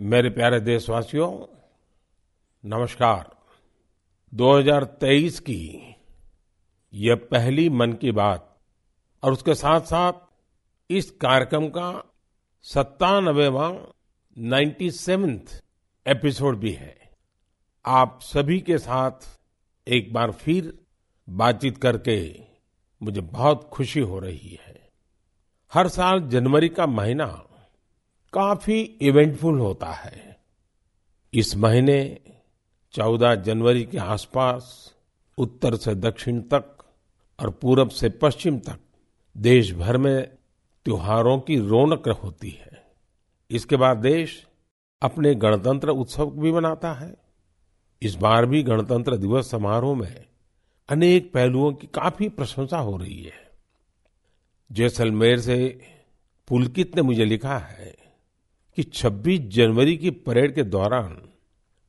मेरे प्यारे देशवासियों, नमस्कार। 2023 की यह पहली मन की बात और उसके साथ-साथ इस कार्यक्रम का सत्तानवेवाँ नाइन्टी सेवेंथ एपिसोड भी है। आप सभी के साथ एक बार फिर बातचीत करके मुझे बहुत खुशी हो रही है। हर साल जनवरी का महीना काफ़ी इवेंटफुल होता है। इस महीने 14 जनवरी के आसपास, उत्तर से दक्षिण तक और पूरब से पश्चिम तक देश भर में त्योहारों की रौनक होती है। इसके बाद देश अपने गणतंत्र उत्सव भी मनाता है। इस बार भी गणतंत्र दिवस समारोह में अनेक पहलुओं की काफ़ी प्रशंसा हो रही है। जैसलमेर से पुलकित ने मुझे लिखा है कि 26 जनवरी की परेड के दौरान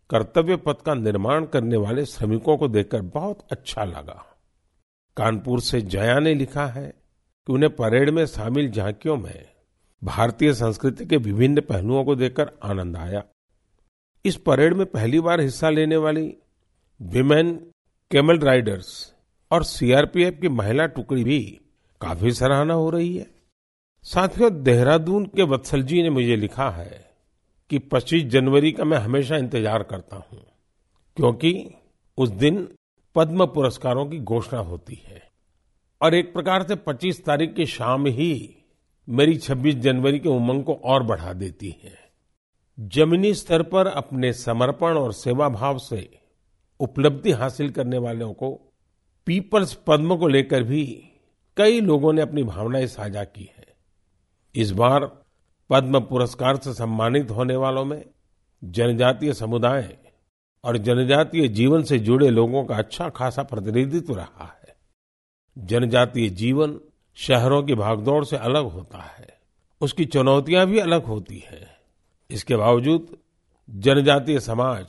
कर्तव्य पथ का निर्माण करने वाले श्रमिकों को देखकर बहुत अच्छा लगा। कानपुर से जया ने लिखा है कि उन्हें परेड में शामिल झांकियों में भारतीय संस्कृति के विभिन्न पहलुओं को देखकर आनंद आया। इस परेड में पहली बार हिस्सा लेने वाली विमेन कैमल राइडर्स और सीआरपीएफ की महिला टुकड़ी भी काफ़ी सराहना हो रही है। साथियों, देहरादून के वत्सल जी ने मुझे लिखा है कि 25 जनवरी का मैं हमेशा इंतज़ार करता हूँ, क्योंकि उस दिन पद्म पुरस्कारों की घोषणा होती है। और एक प्रकार से 25 तारीख की शाम ही मेरी 26 जनवरी के उमंग को और बढ़ा देती है। जमीनी स्तर पर अपने समर्पण और सेवा भाव से उपलब्धि हासिल करने वालों को पीपल्स पद्म को लेकर भी कई लोगों ने अपनी भावनाएँ साझा की है। इस बार पद्म पुरस्कार से सम्मानित होने वालों में जनजातीय समुदाय और जनजातीय जीवन से जुड़े लोगों का अच्छा खासा प्रतिनिधित्व रहा है। जनजातीय जीवन शहरों की भागदौड़ से अलग होता है। उसकी चुनौतियाँ भी अलग होती हैं। इसके बावजूद जनजातीय समाज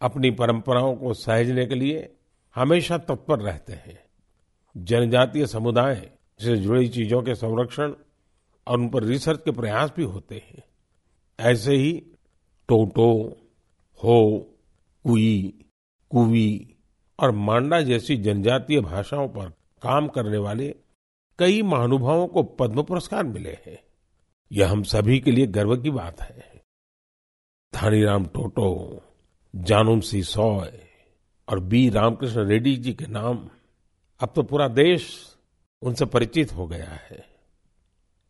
अपनी परंपराओं को सहेजने के लिए हमेशा तत्पर रहते हैं। जनजातीय समुदाय से जुड़ी चीज़ों के संरक्षण और उन पर रिसर्च के प्रयास भी होते हैं। ऐसे ही टोटो, हो, कुई, कुवी और मांडा जैसी जनजातीय भाषाओं पर काम करने वाले कई महानुभावों को पद्म पुरस्कार मिले हैं। यह हम सभी के लिए गर्व की बात है। धानीराम टोटो जानूम सी सॉय और बी रामकृष्ण रेड्डी जी के नाम अब तो पूरा देश उनसे परिचित हो गया है।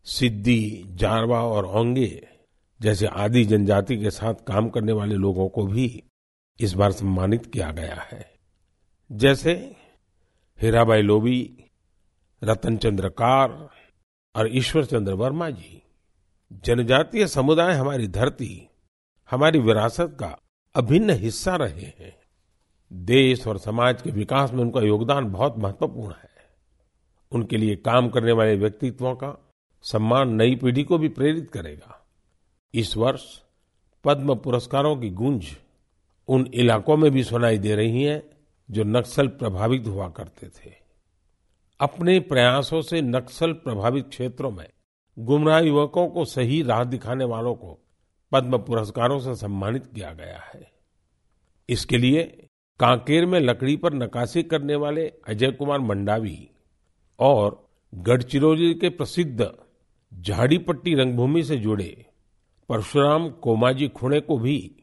सिद्धि जारवा और ओंगे जैसे आदि जनजाति के साथ काम करने वाले लोगों को भी इस बार सम्मानित किया गया है। जैसे हीराबाई लोबी रतन चंद्र कार और ईश्वर चंद्र वर्मा जी। जनजातीय समुदाय हमारी धरती, हमारी विरासत का अभिन्न हिस्सा रहे हैं। देश और समाज के विकास में उनका योगदान बहुत महत्वपूर्ण है। उनके लिए काम करने वाले व्यक्तित्वों का सम्मान नई पीढ़ी को भी प्रेरित करेगा। इस वर्ष पद्म पुरस्कारों की गूंज उन इलाकों में भी सुनाई दे रही है, जो नक्सल प्रभावित हुआ करते थे। अपने प्रयासों से नक्सल प्रभावित क्षेत्रों में गुमराह युवकों को सही राह दिखाने वालों को पद्म पुरस्कारों से सम्मानित किया गया है। इसके लिए कांकेर में लकड़ी पर नकाशी करने वाले अजय कुमार मंडावी और गढ़चिरौली के प्रसिद्ध झाड़ीपट्टी रंगभूमि से जुड़े परशुराम कोमाजी खुणे को भी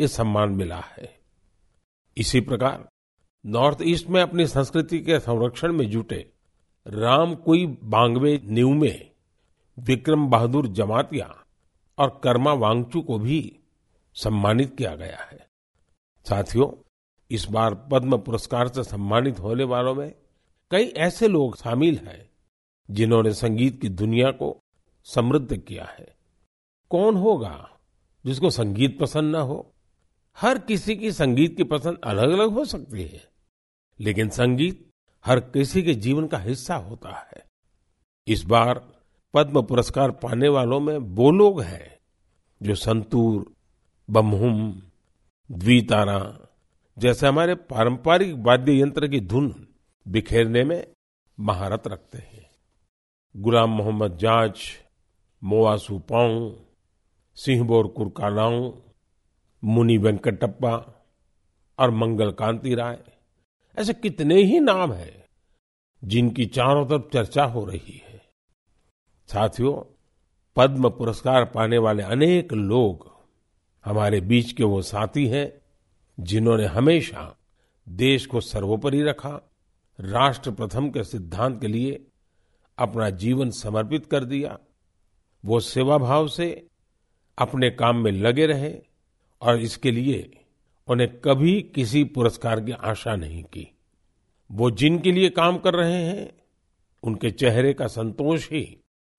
ये सम्मान मिला है। इसी प्रकार नॉर्थ ईस्ट में अपनी संस्कृति के संरक्षण में जुटे राम कुई बांगवे न्यूमे, विक्रम बहादुर जमातिया और कर्मा वांगचू को भी सम्मानित किया गया है। साथियों, इस बार पद्म पुरस्कार से सम्मानित होने वालों में कई ऐसे लोग शामिल हैं जिन्होंने संगीत की दुनिया को समृद्ध किया है। कौन होगा जिसको संगीत पसंद न हो? हर किसी की संगीत की पसंद अलग अलग हो सकती है, लेकिन संगीत हर किसी के जीवन का हिस्सा होता है। इस बार पद्म पुरस्कार पाने वालों में वो लोग हैं जो संतूर, बमहुम, द्वितारा जैसे हमारे पारंपरिक वाद्य यंत्र की धुन बिखेरने में महारत रखते हैं। गुलाम मोहम्मद जाज मोआसू पाऊ सिंहबोर कुरकालाऊ मुनि वेंकटप्पा और मंगल कांति राय। ऐसे कितने ही नाम हैं जिनकी चारों तरफ़ चर्चा हो रही है। साथियों, पद्म पुरस्कार पाने वाले अनेक लोग हमारे बीच के वो साथी हैं जिन्होंने हमेशा देश को सर्वोपरि रखा, राष्ट्र प्रथम के सिद्धांत के लिए अपना जीवन समर्पित कर दिया। वो सेवा भाव से अपने काम में लगे रहे और इसके लिए उन्हें कभी किसी पुरस्कार की आशा नहीं की। वो जिनके लिए काम कर रहे हैं, उनके चेहरे का संतोष ही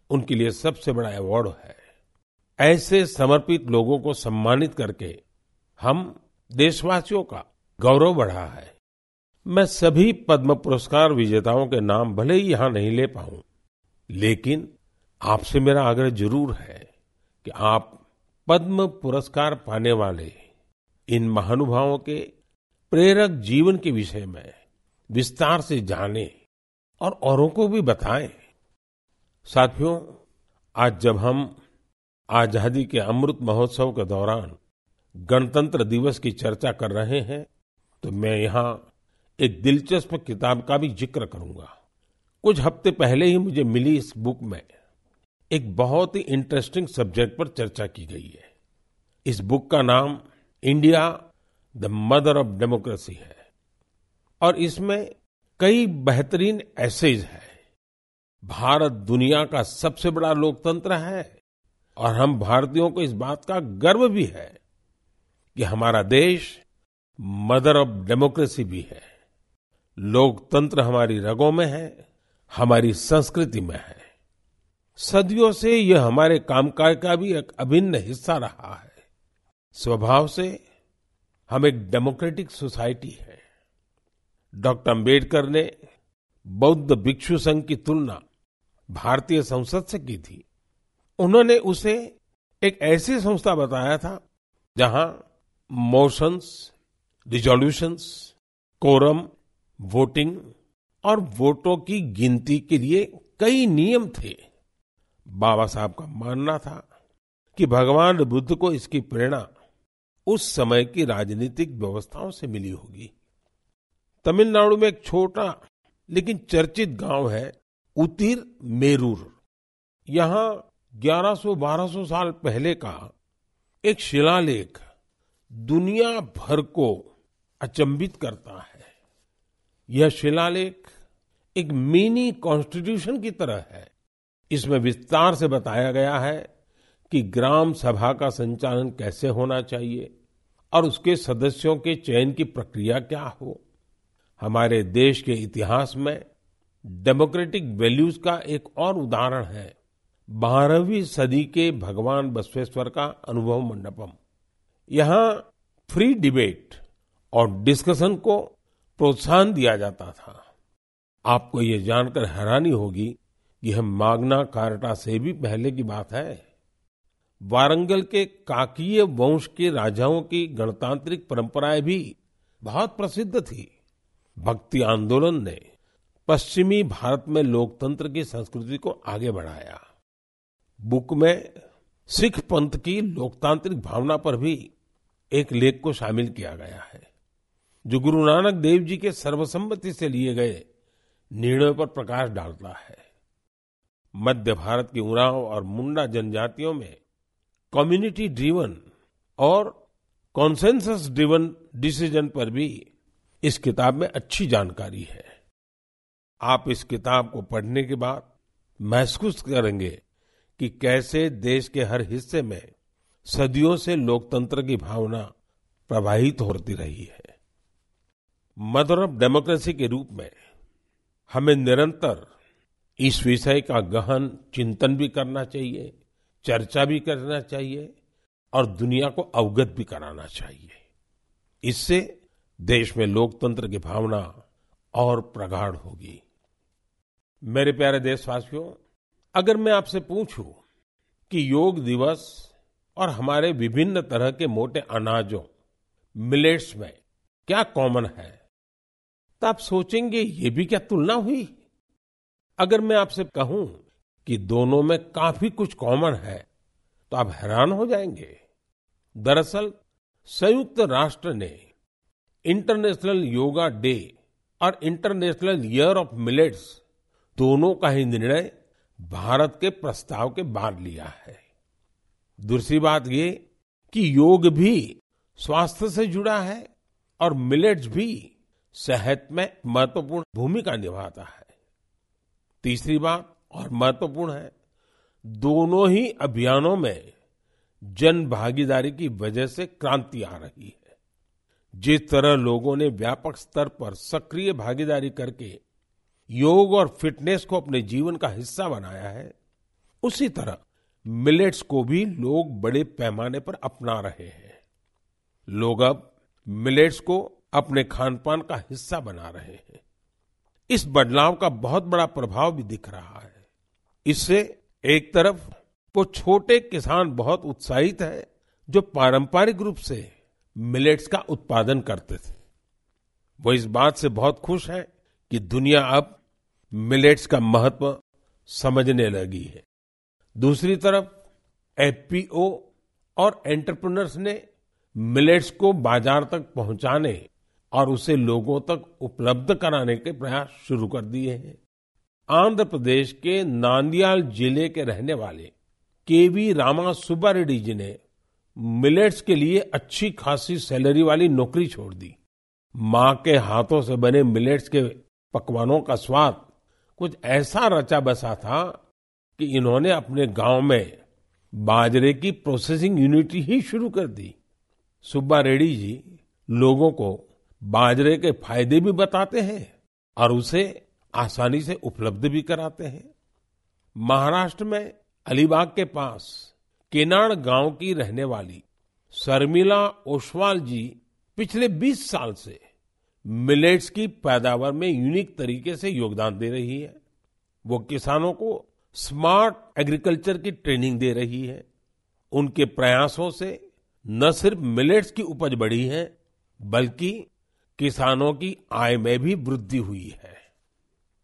उनके लिए सबसे बड़ा अवार्ड है। ऐसे समर्पित लोगों को सम्मानित करके हम देशवासियों का गौरव बढ़ा है। मैं सभी पद्म पुरस्कार विजेताओं के नाम भले ही यहाँ नहीं ले पाऊँ, लेकिन आपसे मेरा आग्रह ज़रूर है कि आप पद्म पुरस्कार पाने वाले इन महानुभावों के प्रेरक जीवन के विषय में विस्तार से जानें और औरों को भी बताएँ। साथियों, आज जब हम आज़ादी के अमृत महोत्सव के दौरान गणतंत्र दिवस की चर्चा कर रहे हैं तो मैं यहाँ एक दिलचस्प किताब का भी ज़िक्र करूँगा। कुछ हफ़्ते पहले ही मुझे मिली इस बुक में। एक बहुत ही इंटरेस्टिंग सब्जेक्ट पर चर्चा की गई है। इस बुक का नाम India the mother of democracy है। और इसमें कई बेहतरीन एसेज है। भारत दुनिया का सबसे बड़ा लोकतंत्र है और हम भारतीयों को इस बात का गर्व भी है कि हमारा देश मदर ऑफ़ डेमोक्रेसी भी है। लोकतंत्र हमारी रगों में है, हमारी संस्कृति में है। सदियों से यह हमारे कामकाज का भी एक अभिन्न हिस्सा रहा है। स्वभाव से हम एक डेमोक्रेटिक सोसाइटी है। डॉक्टर अंबेडकर ने बौद्ध भिक्षु संघ की तुलना भारतीय संसद से की थी। उन्होंने उसे एक ऐसी संस्था बताया था जहाँ मोशंस रिजोल्यूशंस कोरम वोटिंग और वोटों की गिनती के लिए कई नियम थे। बाबा साहब का मानना था कि भगवान बुद्ध को इसकी प्रेरणा उस समय की राजनीतिक व्यवस्थाओं से मिली होगी। तमिलनाडु में एक छोटा लेकिन चर्चित गाँव है उतिर मेरूर। यहाँ 1100-1200 साल पहले का एक शिलालेख दुनिया भर को अचंभित करता है। यह शिलालेख एक मिनी कॉन्स्टिट्यूशन की तरह है। इसमें विस्तार से बताया गया है कि ग्राम सभा का संचालन कैसे होना चाहिए और उसके सदस्यों के चयन की प्रक्रिया क्या हो। हमारे देश के इतिहास में डेमोक्रेटिक वैल्यूज़ का एक और उदाहरण है। बारहवीं सदी के भगवान बसवेश्वर का अनुभव मंडपम। यहाँ फ्री डिबेट और डिस्कशन को प्रोत्साहन दिया जाता था। आपको ये जानकर हैरानी होगी यह मागना कार्टा से भी पहले की बात है। वारंगल के काकीय वंश के राजाओं की गणतांत्रिक परंपराएँ भी बहुत प्रसिद्ध थी। भक्ति आंदोलन ने पश्चिमी भारत में लोकतंत्र की संस्कृति को आगे बढ़ाया। बुक में सिख पंथ की लोकतांत्रिक भावना पर भी एक लेख को शामिल किया गया है, जो गुरु नानक देव जी के सर्वसम्मति से लिए गए निर्णयों पर प्रकाश डालता है। मध्य भारत की उराव और मुंडा जनजातियों में कम्युनिटी ड्रिवन और कॉन्सेंसस ड्रिवन डिसीज़न पर भी इस किताब में अच्छी जानकारी है। आप इस किताब को पढ़ने के बाद महसूस करेंगे कि कैसे देश के हर हिस्से में सदियों से लोकतंत्र की भावना प्रवाहित होती रही है। मदर ऑफ़ डेमोक्रेसी के रूप में हमें निरंतर इस विषय का गहन चिंतन भी करना चाहिए, चर्चा भी करना चाहिए और दुनिया को अवगत भी कराना चाहिए। इससे देश में लोकतंत्र की भावना और प्रगाढ़ होगी। मेरे प्यारे देशवासियों, अगर मैं आपसे पूछूँ कि योग दिवस और हमारे विभिन्न तरह के मोटे अनाजों, मिलेट्स में क्या कॉमन है तो आप सोचेंगे, ये भी क्या तुलना हुई? अगर मैं आपसे कहूँ कि दोनों में काफ़ी कुछ कॉमन है तो आप हैरान हो जाएँगे। दरअसल, संयुक्त राष्ट्र ने इंटरनेशनल योगा डे और इंटरनेशनल ईयर ऑफ़ मिलेट्स दोनों का ही निर्णय भारत के प्रस्ताव के बाद लिया है। दूसरी बात ये कि योग भी स्वास्थ्य से जुड़ा है और मिलेट्स भी सेहत में महत्वपूर्ण भूमिका निभाता है। तीसरी बात, और महत्वपूर्ण है, दोनों ही अभियानों में जन भागीदारी की वजह से क्रांति आ रही है। जिस तरह लोगों ने व्यापक स्तर पर सक्रिय भागीदारी करके योग और फिटनेस को अपने जीवन का हिस्सा बनाया है, उसी तरह मिलेट्स को भी लोग बड़े पैमाने पर अपना रहे हैं। लोग अब मिलेट्स को अपने खान पान का हिस्सा बना रहे हैं। इस बदलाव का बहुत बड़ा प्रभाव भी दिख रहा है। इससे एक तरफ़ वो छोटे किसान बहुत उत्साहित है, जो पारंपरिक रूप से मिलेट्स का उत्पादन करते थे। वो इस बात से बहुत खुश है कि दुनिया अब मिलेट्स का महत्व समझने लगी है। दूसरी तरफ़ एफपीओ और एंटरप्रेन्योर्स ने मिलेट्स को बाज़ार तक पहुँचाने और उसे लोगों तक उपलब्ध कराने के प्रयास शुरू कर दिए हैं। आंध्र प्रदेश के नांदियाल ज़िले के रहने वाले केवी रामा सुब्बा रेड्डी जी ने मिलेट्स के लिए अच्छी खासी सैलरी वाली नौकरी छोड़ दी। माँ के हाथों से बने मिलेट्स के पकवानों का स्वाद कुछ ऐसा रचा बसा था कि इन्होंने अपने गाँव में बाजरे की प्रोसेसिंग यूनिट ही शुरू कर दी। सुब्बा रेड्डी जी लोगों को बाजरे के फ़ायदे भी बताते हैं और उसे आसानी से उपलब्ध भी कराते हैं। महाराष्ट्र में अलीबाग के पास केनाड़ गाँव की रहने वाली शर्मिला ओसवाल जी पिछले 20 साल से मिलेट्स की पैदावार में यूनिक तरीके से योगदान दे रही है। वो किसानों को स्मार्ट एग्रीकल्चर की ट्रेनिंग दे रही है। उनके प्रयासों से न सिर्फ़ मिलेट्स की उपज बढ़ी है, बल्कि किसानों की आय में भी वृद्धि हुई है।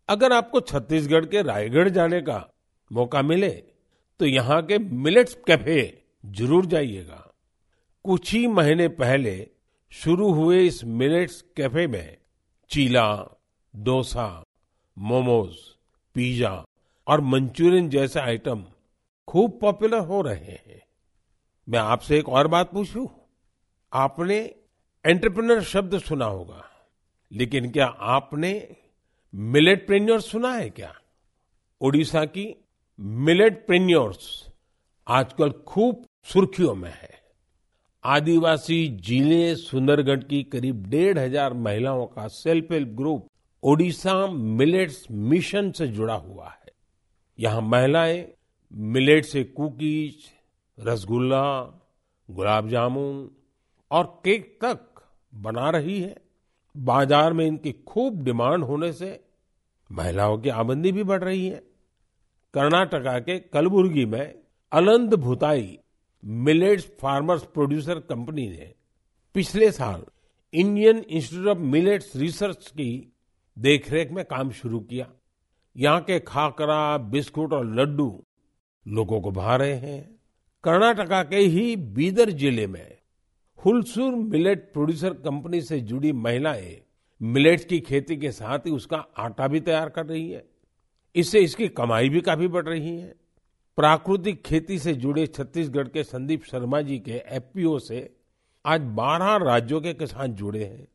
अगर आपको छत्तीसगढ़ के रायगढ़ जाने का मौका मिले तो यहाँ के मिलेट्स कैफ़े ज़रूर जाइएगा। कुछ ही महीने पहले शुरू हुए इस मिलेट्स कैफ़े में चीला, डोसा, मोमोज, पिज्जा और मंचूरियन जैसे आइटम खूब पॉपुलर हो रहे हैं। मैं आपसे एक और बात पूछूँ। आपने एंटरप्रेन्योर शब्द सुना होगा, लेकिन क्या आपने मिलेट प्रेन्योर सुना है क्या? ओडिशा की मिलेट प्रेन्योर्स आजकल खूब सुर्खियों में है। आदिवासी ज़िले सुंदरगढ़ की करीब डेढ़ हज़ार महिलाओं का self help group Odisha millets mission से जुड़ा हुआ है। यहाँ महिलाएँ मिलेट से कुकीज, रसगुल्ला, गुलाब जामुन और केक तक बना रही है। बाज़ार में इनकी खूब डिमांड होने से महिलाओं की आमदनी भी बढ़ रही है। कर्नाटका के कलबुर्गी में Aland Bhutai millets farmers producer company ने पिछले साल Indian institute of millets research की देखरेख में काम शुरू किया। यहाँ के खाकरा, बिस्कुट और लड्डू लोगों को भा रहे हैं। कर्नाटका के ही बीदर ज़िले में हुलसूर मिलेट प्रोड्यूसर कंपनी से जुड़ी महिलाएँ मिलेट्स की खेती के साथ ही उसका आटा भी तैयार कर रही है। इससे इसकी कमाई भी काफ़ी बढ़ रही है। प्राकृतिक खेती से जुड़े छत्तीसगढ़ के संदीप शर्मा जी के एफपीओ से आज 12 राज्यों के किसान जुड़े हैं।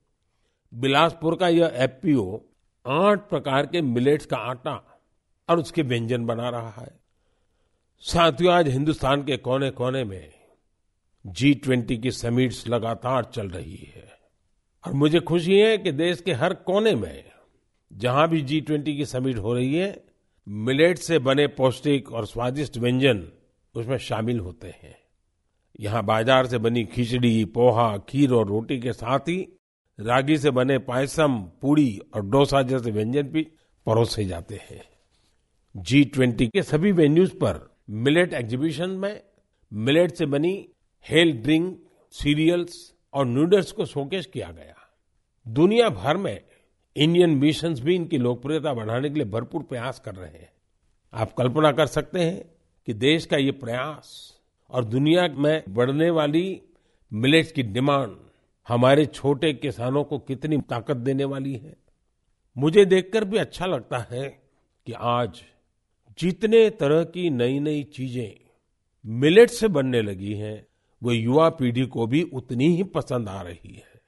बिलासपुर का यह एफपीओ आठ प्रकार के मिलेट्स का आटा और उसके व्यंजन बना रहा है। साथियों, आज हिंदुस्तान के कोने कोने में जी ट्वेंटी की समिट्स लगातार चल रही है। और मुझे खुशी है कि देश के हर कोने में, जहाँ भी जी ट्वेंटी की समिट हो रही है मिलेट से बने पौष्टिक और स्वादिष्ट व्यंजन उसमें शामिल होते हैं। यहाँ बाज़ार से बनी खिचड़ी, पोहा, खीर और रोटी के साथ ही रागी से बने पायसम, पूड़ी और डोसा जैसे व्यंजन भी परोसे जाते हैं। जी ट्वेंटी के सभी वेन्यूज पर मिलेट एग्जीबिशन में, मिलेट से बनी हेल्थ ड्रिंक सीरियल्स और नूडल्स को शोकेस किया गया। दुनिया भर में इंडियन मिशंस भी इनकी लोकप्रियता बढ़ाने के लिए भरपूर प्रयास कर रहे हैं। आप कल्पना कर सकते हैं कि देश का ये प्रयास और दुनिया में बढ़ने वाली मिलेट्स की डिमांड हमारे छोटे किसानों को कितनी ताकत देने वाली है। मुझे देखकर भी अच्छा लगता है कि आज जितने तरह की नई नई चीज़ें मिलेट से बनने लगी हैं वो युवा पीढ़ी को भी उतनी ही पसंद आ रही है।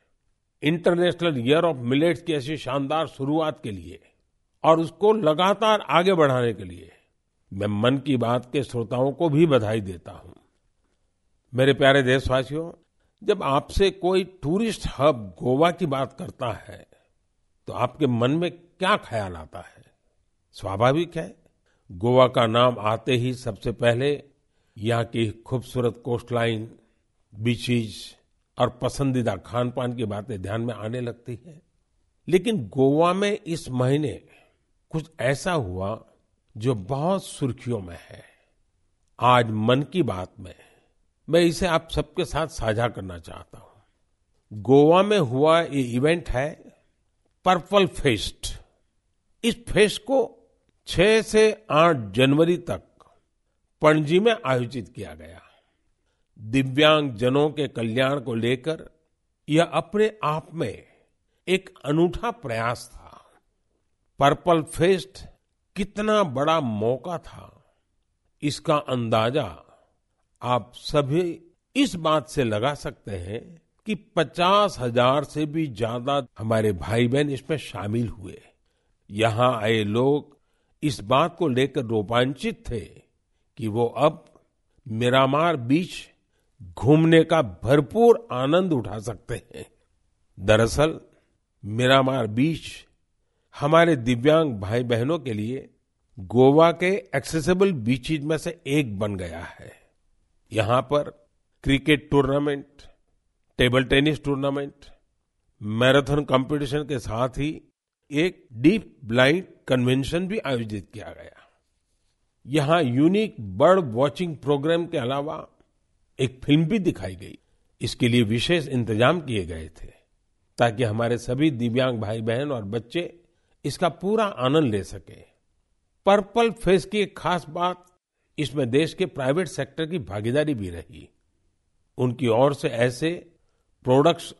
इंटरनेशनल ईयर ऑफ़ मिलेट्स की ऐसी शानदार शुरुआत के लिए और उसको लगातार आगे बढ़ाने के लिए मैं मन की बात के श्रोताओं को भी बधाई देता हूँ। मेरे प्यारे देशवासियों, जब आपसे कोई टूरिस्ट हब गोवा की बात करता है तो आपके मन में क्या ख्याल आता है? स्वाभाविक है। गोवा का नाम आते ही सबसे पहले यहाँ की खूबसूरत कोस्टलाइन बीचेज और पसंदीदा खान पान की बातें ध्यान में आने लगती है। लेकिन गोवा में इस महीने कुछ ऐसा हुआ जो बहुत सुर्खियों में है। आज मन की बात में मैं इसे आप सबके साथ साझा करना चाहता हूँ। गोवा में हुआ ये इवेंट है पर्पल फेस्ट। इस फेस्ट को 6 से 8 जनवरी तक पणजी में आयोजित किया गया। दिव्यांग जनों के कल्याण को लेकर यह अपने आप में एक अनूठा प्रयास था। पर्पल फेस्ट कितना बड़ा मौका था। इसका अंदाज़ा आप सभी इस बात से लगा सकते हैं कि पचास हज़ार से भी ज़्यादा हमारे भाई बहन इसमें शामिल हुए। यहाँ आए लोग इस बात को लेकर रोमांचित थे कि वो अब मिरामार बीच घूमने का भरपूर आनंद उठा सकते हैं। दरअसल, मिरामार बीच हमारे दिव्यांग भाई बहनों के लिए गोवा के एक्सेसिबल बीचेज में से एक बन गया है। यहाँ पर cricket tournament, table tennis tournament, marathon competition के साथ ही एक डीप ब्लाइंड कन्वेंशन भी आयोजित किया गया। यहाँ यूनिक बर्ड वॉचिंग प्रोग्राम के अलावा एक फ़िल्म भी दिखाई गई। इसके लिए विशेष इंतज़ाम किए गए थे, ताकि हमारे सभी दिव्यांग भाई बहन और बच्चे इसका पूरा आनंद ले सके। पर्पल फेस की एक खास बात, इसमें देश के प्राइवेट सेक्टर की भागीदारी भी रही। उनकी ओर से ऐसे प्रोडक्ट्स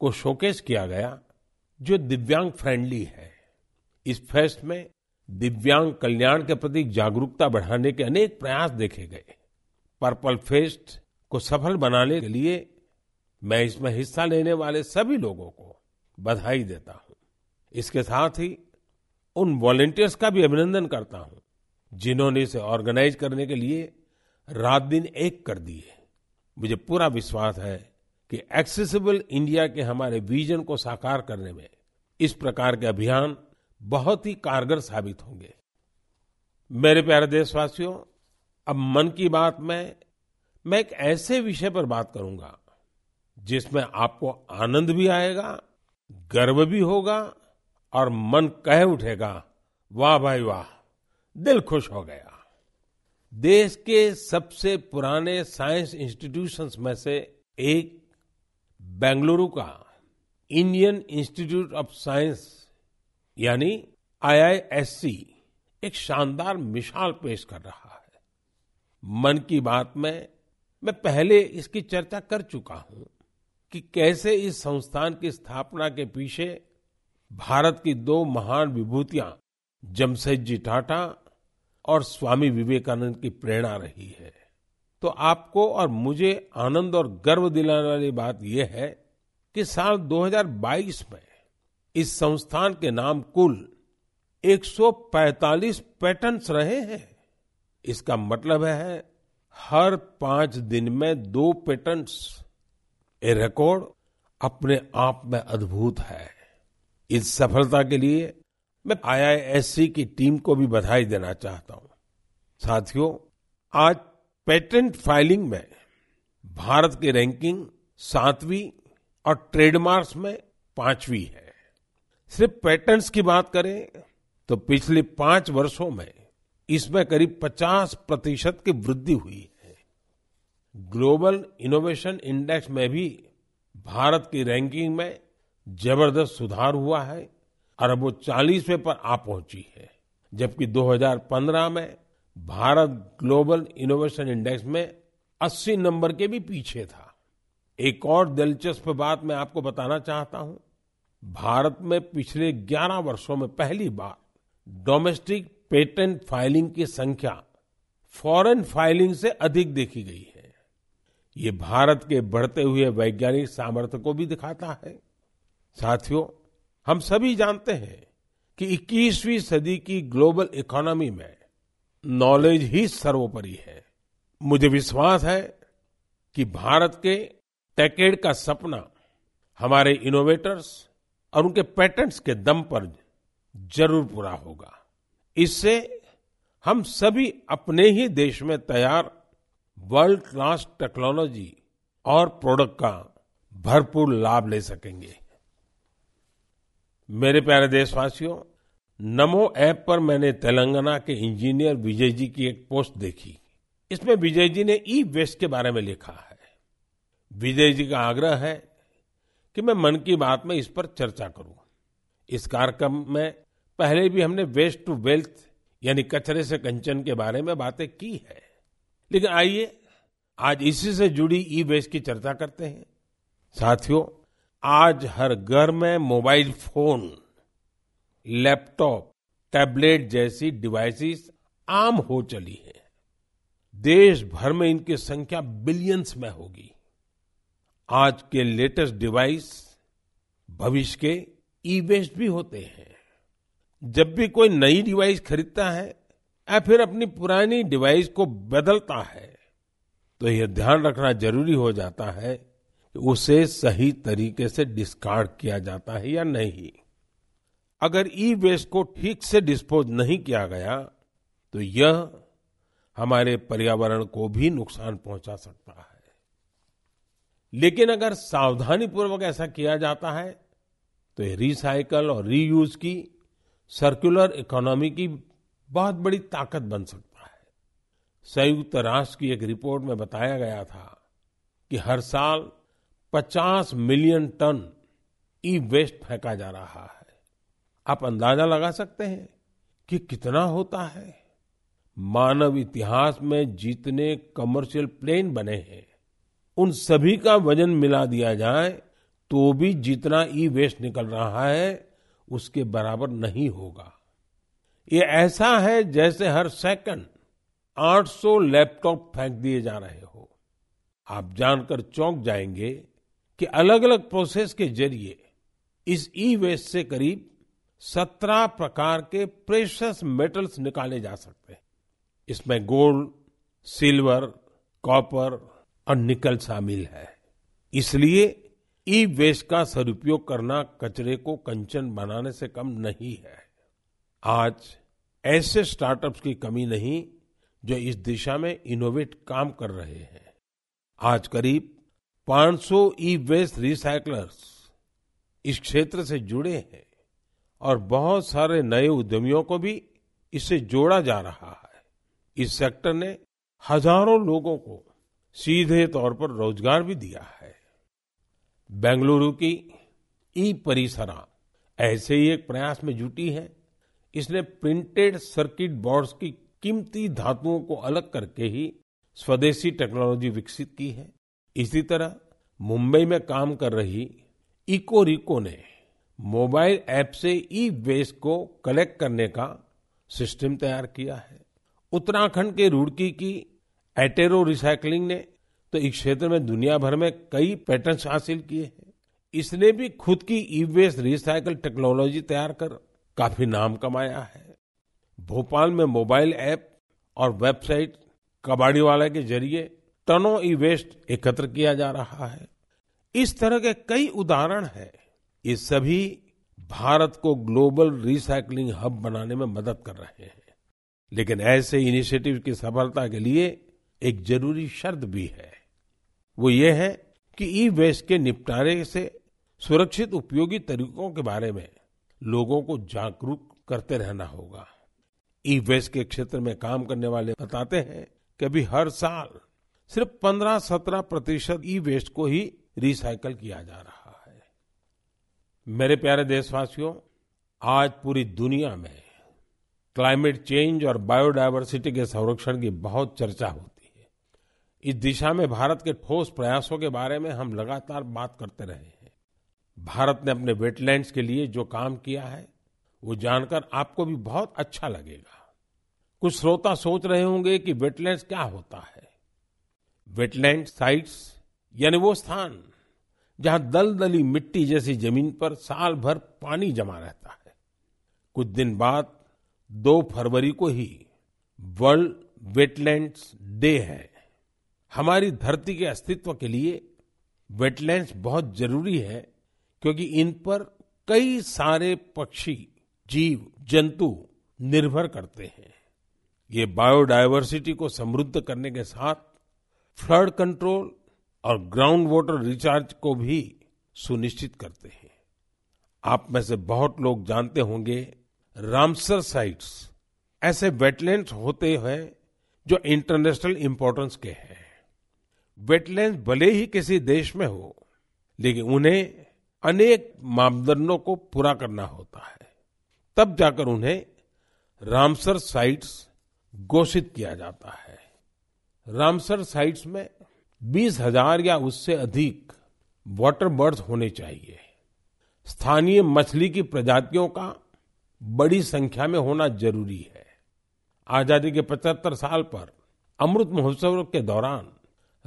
को शोकेस किया गया, जो दिव्यांग फ्रेंडली है। इस फेस्ट में दिव्यांग कल्याण के प्रति जागरूकता बढ़ाने के अनेक प्रयास देखे गए। पर्पल फेस्ट को सफल बनाने के लिए मैं इसमें हिस्सा लेने वाले सभी लोगों को बधाई देता हूँ। इसके साथ ही उन वॉलेंटियर्स का भी अभिनंदन करता हूँ, जिन्होंने इसे ऑर्गेनाइज करने के लिए रात दिन एक कर दिए। मुझे पूरा विश्वास है कि एक्सेसिबल इंडिया के हमारे विजन को साकार करने में इस प्रकार के अभियान बहुत ही कारगर साबित होंगे। मेरे प्यारे देशवासियों, अब मन की बात में, मैं एक ऐसे विषय पर बात करूँगा, जिसमें आपको आनंद भी आएगा, गर्व भी होगा और मन कह उठेगा, वाह भाई वाह, दिल खुश हो गया। देश के सबसे पुराने साइंस इंस्टीट्यूशंस में से एक, बेंगलुरु का, इंडियन इंस्टीट्यूट ऑफ़ साइंस यानी आईआईएससी एक शानदार मिसाल पेश कर रहा है। मन की बात में मैं पहले इसकी चर्चा कर चुका हूँ कि कैसे इस संस्थान की स्थापना के पीछे भारत की दो महान विभूतियाँ जमशेद जी टाटा और स्वामी विवेकानंद की प्रेरणा रही है। तो आपको और मुझे आनंद और गर्व दिलाने वाली बात यह है कि साल 2022 में इस संस्थान के नाम कुल 145 पेटेंट्स रहे हैं। इसका मतलब है, हर पाँच दिन में दो पेटेंट्स ये रिकॉर्ड अपने आप में अद्भुत है। इस सफलता के लिए मैं आईआईएससी की टीम को भी बधाई देना चाहता हूँ। साथियों, आज पेटेंट फाइलिंग में भारत की रैंकिंग सातवीं और ट्रेडमार्क्स में पांचवी है। सिर्फ़ पेटेंट्स की बात करें तो पिछले पाँच वर्षों में इसमें करीब 50 प्रतिशत की वृद्धि हुई है। ग्लोबल इनोवेशन इंडेक्स में भी भारत की रैंकिंग में ज़बरदस्त सुधार हुआ है और अब वो चालीसवें पर आ पहुँची है। जबकि 2015 में भारत ग्लोबल इनोवेशन इंडेक्स में 80 नंबर के भी पीछे था। एक और दिलचस्प बात मैं आपको बताना चाहता हूँ भारत में पिछले 11 वर्षों में पहली बार डोमेस्टिक पेटेंट फाइलिंग की संख्या फॉरेन फाइलिंग से अधिक देखी गई है। ये भारत के बढ़ते हुए वैज्ञानिक सामर्थ्य को भी दिखाता है। साथियों, हम सभी जानते हैं कि 21वीं सदी की ग्लोबल इकोनॉमी में नॉलेज ही सर्वोपरि है। मुझे विश्वास है कि भारत के टेकेड का सपना, हमारे इनोवेटर्स और उनके पेटेंट्स के दम पर ज़रूर पूरा होगा। इससे हम सभी अपने ही देश में तैयार वर्ल्ड क्लास टेक्नोलॉजी और प्रोडक्ट का भरपूर लाभ ले सकेंगे। मेरे प्यारे देशवासियों, नमो ऐप पर मैंने तेलंगाना के इंजीनियर विजय जी की एक पोस्ट देखी। इसमें विजय जी ने ई वेस्ट के बारे में लिखा है। विजय जी का आग्रह है कि मैं मन की बात में इस पर चर्चा करूँ। इस कार्यक्रम में पहले भी हमने वेस्ट टू वेल्थ यानी कचरे से कंचन के बारे में बातें की है। लेकिन आइए, आज इसी से जुड़ी ई वेस्ट की चर्चा करते हैं। साथियों, आज हर घर में मोबाइल फ़ोन लैपटॉप टैबलेट जैसी डिवाइसेस आम हो चली है। देश भर में इनकी संख्या बिलियंस में होगी। आज के लेटेस्ट डिवाइस भविष्य के ई वेस्ट भी होते हैं। जब भी कोई नई डिवाइस खरीदता है या फिर अपनी पुरानी डिवाइस को बदलता है तो यह ध्यान रखना ज़रूरी हो जाता है कि उसे सही तरीके से डिस्कार्ड किया जाता है या नहीं। अगर ई वेस्ट को ठीक से डिस्पोज नहीं किया गया तो यह हमारे पर्यावरण को भी नुकसान पहुँचा सकता है। लेकिन अगर सावधानी पूर्वक ऐसा किया जाता है तो ये रिसाइकल और रीयूज की सर्कुलर इकोनॉमी की बहुत बड़ी ताकत बन सकता है। संयुक्त राष्ट्र की एक रिपोर्ट में बताया गया था कि हर साल 50 मिलियन टन ई वेस्ट फेंका जा रहा है। आप अंदाज़ा लगा सकते हैं कि कितना होता है? मानव इतिहास में जितने कमर्शियल प्लेन बने हैं। उन सभी का वज़न मिला दिया जाए तो भी जितना ई वेस्ट निकल रहा है, उसके बराबर नहीं होगा। ये ऐसा है जैसे हर सेकंड 800 लैपटॉप फेंक दिए जा रहे हो। आप जानकर चौंक जाएँगे कि अलग अलग प्रोसेस के ज़रिए इस ई वेस्ट से करीब 17 प्रकार के प्रेशस मेटल्स निकाले जा सकते हैं। इसमें गोल्ड सिल्वर कॉपर और निकल शामिल है। इसलिए ई वेस्ट का सदुपयोग करना कचरे को कंचन बनाने से कम नहीं है। आज ऐसे स्टार्टअप्स की कमी नहीं जो इस दिशा में इनोवेट काम कर रहे हैं। आज करीब 500 ई वेस्ट रिसाइकलर्स इस क्षेत्र से जुड़े हैं और बहुत सारे नए उद्यमियों को भी इससे जोड़ा जा रहा है। इस सेक्टर ने हज़ारों लोगों को सीधे तौर पर रोज़गार भी दिया है। बेंगलुरु की ई परिसरा ऐसे ही एक प्रयास में जुटी है। इसने प्रिंटेड सर्किट बोर्ड्स की कीमती धातुओं को अलग करके ही स्वदेशी टेक्नोलॉजी विकसित की है। इसी तरह मुंबई में काम कर रही इको रिको ने मोबाइल ऐप से ई वेस्ट को कलेक्ट करने का सिस्टम तैयार किया है। उत्तराखंड के रुड़की की एटेरो रिसाइकलिंग ने तो इस क्षेत्र में दुनिया भर में कई पैटर्न्स हासिल किए हैं। इसने भी खुद की ई वेस्ट रिसाइकल टेक्नोलॉजी तैयार कर काफ़ी नाम कमाया है। भोपाल में मोबाइल ऐप और वेबसाइट कबाड़ी वाला के ज़रिए टनों ई वेस्ट एकत्र किया जा रहा है। इस तरह के कई उदाहरण हैं। ये सभी भारत को ग्लोबल रिसाइकलिंग हब बनाने में मदद कर रहे हैं। लेकिन ऐसे इनिशिएटिव की सफलता के लिए एक ज़रूरी शर्त भी है। वो ये है कि ई वेस्ट के निपटारे से सुरक्षित उपयोगी तरीकों के बारे में लोगों को जागरूक करते रहना होगा। ई वेस्ट के क्षेत्र में काम करने वाले बताते हैं कि अभी हर साल सिर्फ़ 15-17 प्रतिशत ई वेस्ट को ही रिसाइकल किया जा रहा है। मेरे प्यारे देशवासियों, आज पूरी दुनिया में क्लाइमेट चेंज और बायोडायवर्सिटी के संरक्षण की बहुत चर्चा होती इस दिशा में भारत के ठोस प्रयासों के बारे में हम लगातार बात करते रहे हैं। भारत ने अपने वेटलैंड्स के लिए जो काम किया है, वो जानकर आपको भी बहुत अच्छा लगेगा। कुछ श्रोता सोच रहे होंगे कि वेटलैंड्स क्या होता है। वेटलैंड साइट्स, यानी वो स्थान, जहाँ दलदली मिट्टी जैसी ज़मीन पर साल भर पानी जमा रहता है। कुछ दिन बाद 2 फरवरी को ही वर्ल्ड वेटलैंड्स डे है। हमारी धरती के अस्तित्व के लिए वेटलैंड्स बहुत ज़रूरी है, क्योंकि इन पर कई सारे पक्षी, जीव, जंतु निर्भर करते हैं। ये बायोडायवर्सिटी को समृद्ध करने के साथ फ्लड कंट्रोल और ग्राउंड वाटर रिचार्ज को भी सुनिश्चित करते हैं। आप में से बहुत लोग जानते होंगे, रामसर साइट्स ऐसे वेटलैंड्स होते हैं जो इंटरनेशनल इंपॉर्टेंस के हैं। वेटलैंड्स भले ही किसी देश में हो, लेकिन उन्हें अनेक मापदंडों को पूरा करना होता है। तब जाकर उन्हें रामसर साइट्स घोषित किया जाता है। रामसर साइट्स में बीस हज़ार या उससे अधिक वाटर बर्ड्स होने चाहिए। स्थानीय मछली की प्रजातियों का बड़ी संख्या में होना ज़रूरी है। आज़ादी के 75 साल पर अमृत महोत्सव के दौरान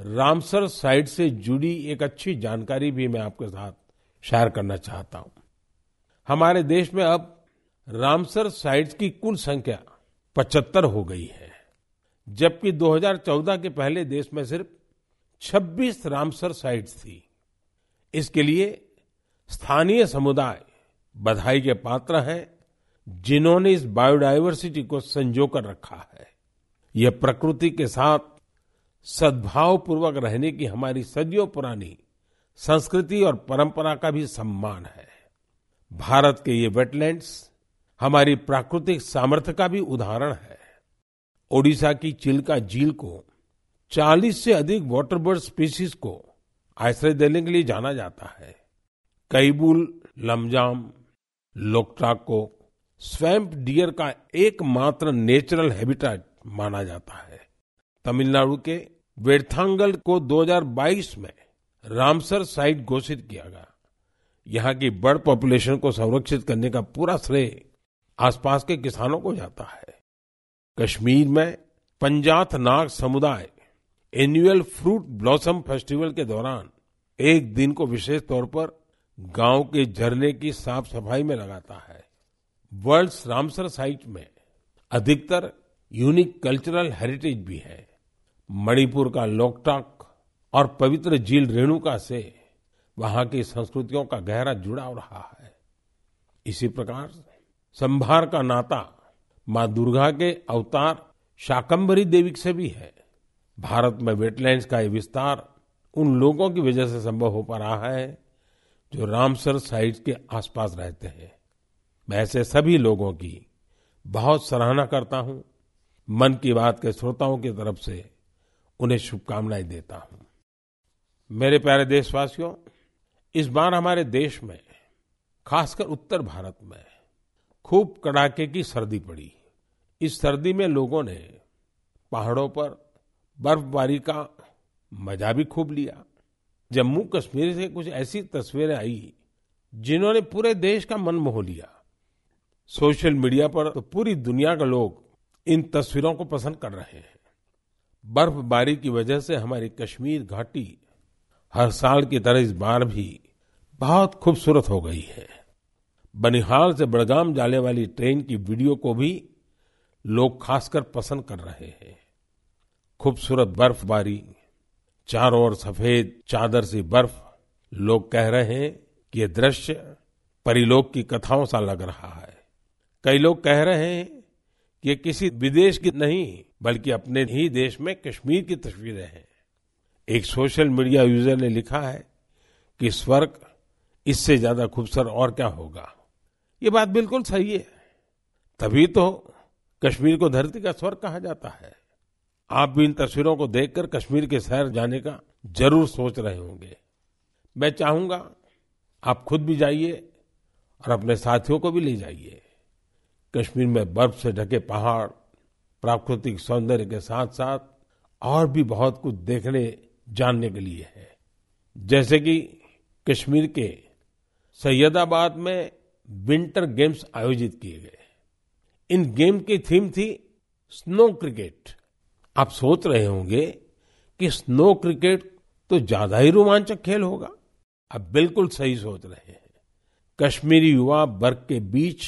रामसर साइट से जुड़ी एक अच्छी जानकारी भी मैं आपके साथ शेयर करना चाहता हूँ। हमारे देश में अब रामसर साइट्स की कुल संख्या 75 हो गई है, जबकि 2014 के पहले देश में सिर्फ़ 26 रामसर साइट्स थी। इसके लिए स्थानीय समुदाय बधाई के पात्र हैं, जिन्होंने इस बायोडायवर्सिटी को संजो कर रखा है। यह प्रकृति के साथ सद्भाव पूर्वक रहने की हमारी सदियों पुरानी संस्कृति और परंपरा का भी सम्मान है। भारत के ये वेटलैंड्स हमारी प्राकृतिक सामर्थ्य का भी उदाहरण है। ओडिशा की चिल्का झील को 40 से अधिक वाटर बर्ड स्पीसीज को आश्रय देने के लिए जाना जाता है। कैबुल, लमजाम, लोकटाक को स्वैम्प डियर का एकमात्र नेचुरल हैबिटेट माना जाता है। तमिलनाडु के वेर्थांगल को 2022 में रामसर साइट घोषित किया गया। यहाँ की बर्ड पॉपुलेशन को संरक्षित करने का पूरा श्रेय आसपास के किसानों को जाता है। कश्मीर में पंजाथ नाग समुदाय एनुअल फ्रूट ब्लॉसम फेस्टिवल के दौरान एक दिन को विशेष तौर पर गाँव के झरने की साफ़ सफ़ाई में लगाता है। वर्ल्ड रामसर साइट में अधिकतर यूनिक कल्चरल हेरिटेज भी है। मणिपुर का लोकटाक और पवित्र झील रेणुका से वहाँ की संस्कृतियों का गहरा जुड़ाव रहा है। इसी प्रकार संभार का नाता माँ दुर्गा के अवतार शाकंभरी देवी से भी है। भारत में वेटलैंड्स का ये विस्तार उन लोगों की वजह से संभव हो पा रहा है जो रामसर साइट्स के आसपास रहते हैं। मैं ऐसे सभी लोगों की बहुत सराहना करता हूँ। मन की बात के श्रोताओं की तरफ़ से उन्हें शुभकामनाएँ देता हूँ। मेरे प्यारे देशवासियों, इस बार हमारे देश में, खासकर उत्तर भारत में, खूब कड़ाके की सर्दी पड़ी। इस सर्दी में लोगों ने पहाड़ों पर बर्फबारी का मज़ा भी खूब लिया। जम्मू कश्मीर से कुछ ऐसी तस्वीरें आई, जिन्होंने पूरे देश का मन मोह लिया। सोशल मीडिया पर तो पूरी दुनिया के लोग इन तस्वीरों को पसंद कर रहे हैं। बर्फबारी की वजह से हमारी कश्मीर घाटी हर साल की तरह इस बार भी बहुत खूबसूरत हो गई है। बनिहाल से बड़गाम जाने वाली ट्रेन की वीडियो को भी लोग खासकर पसंद कर रहे हैं। खूबसूरत बर्फबारी, चारों ओर सफ़ेद, चादर सी बर्फ़, लोग कह रहे हैं कि यह दृश्य परिलोक की कथाओं सा लग रहा है। कई लोग कह रहे हैं ये किसी विदेश की नहीं, बल्कि अपने ही देश में कश्मीर की तस्वीरें हैं। एक सोशल मीडिया यूज़र ने लिखा है कि स्वर्ग इससे ज़्यादा खूबसूरत और क्या होगा। ये बात बिल्कुल सही है। तभी तो कश्मीर को धरती का स्वर्ग कहा जाता है। आप भी इन तस्वीरों को देखकर कश्मीर के शहर जाने का ज़रूर सोच रहे होंगे। मैं चाहूँगा आप खुद भी जाइए और अपने साथियों को भी ले जाइए। कश्मीर में बर्फ़ से ढके पहाड़, प्राकृतिक सौंदर्य के साथ साथ और भी बहुत कुछ देखने, जानने के लिए है। जैसे कि कश्मीर के सैयदाबाद में विंटर गेम्स आयोजित किए गए। इन गेम की थीम थी स्नो क्रिकेट। आप सोच रहे होंगे कि स्नो क्रिकेट तो ज़्यादा ही रोमांचक खेल होगा। आप बिल्कुल सही सोच रहे हैं। कश्मीरी युवा बर्फ़ के बीच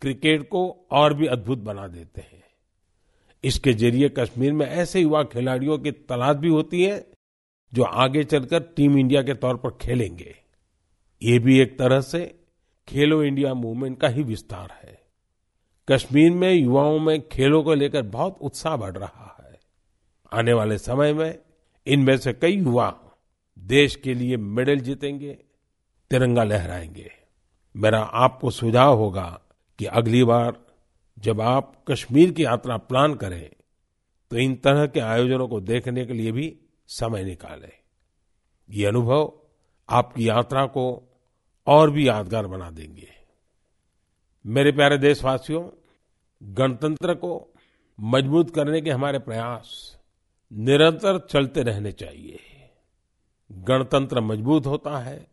क्रिकेट को और भी अद्भुत बना देते हैं। इसके ज़रिए कश्मीर में ऐसे युवा खिलाड़ियों की तलाश भी होती है, जो आगे चलकर टीम इंडिया के तौर पर खेलेंगे। ये भी एक तरह से खेलो इंडिया मूवमेंट का ही विस्तार है। कश्मीर में युवाओं में खेलों को लेकर बहुत उत्साह बढ़ रहा है। आने वाले समय में इनमें से कई युवा देश के लिए मेडल जीतेंगे, तिरंगा लहराएँगे। मेरा आपको सुझाव होगा कि अगली बार जब आप कश्मीर की यात्रा प्लान करें तो इन तरह के आयोजनों को देखने के लिए भी समय निकालें। ये अनुभव आपकी यात्रा को और भी यादगार बना देंगे। मेरे प्यारे देशवासियों, गणतंत्र को मज़बूत करने के हमारे प्रयास निरंतर चलते रहने चाहिए। गणतंत्र मज़बूत होता है।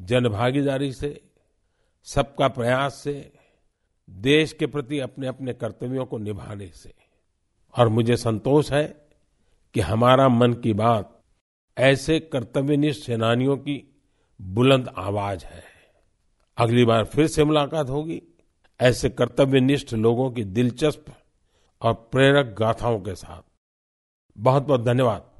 जनभागीदारी से, सबका प्रयास से देश के प्रति अपने अपने कर्तव्यों को निभाने से। और मुझे संतोष है कि हमारा मन की बात ऐसे कर्तव्यनिष्ठ सेनानियों की बुलंद आवाज़ है। अगली बार फिर से मुलाकात होगी। ऐसे कर्तव्यनिष्ठ लोगों की दिलचस्प और प्रेरक गाथाओं के साथ। बहुत बहुत धन्यवाद।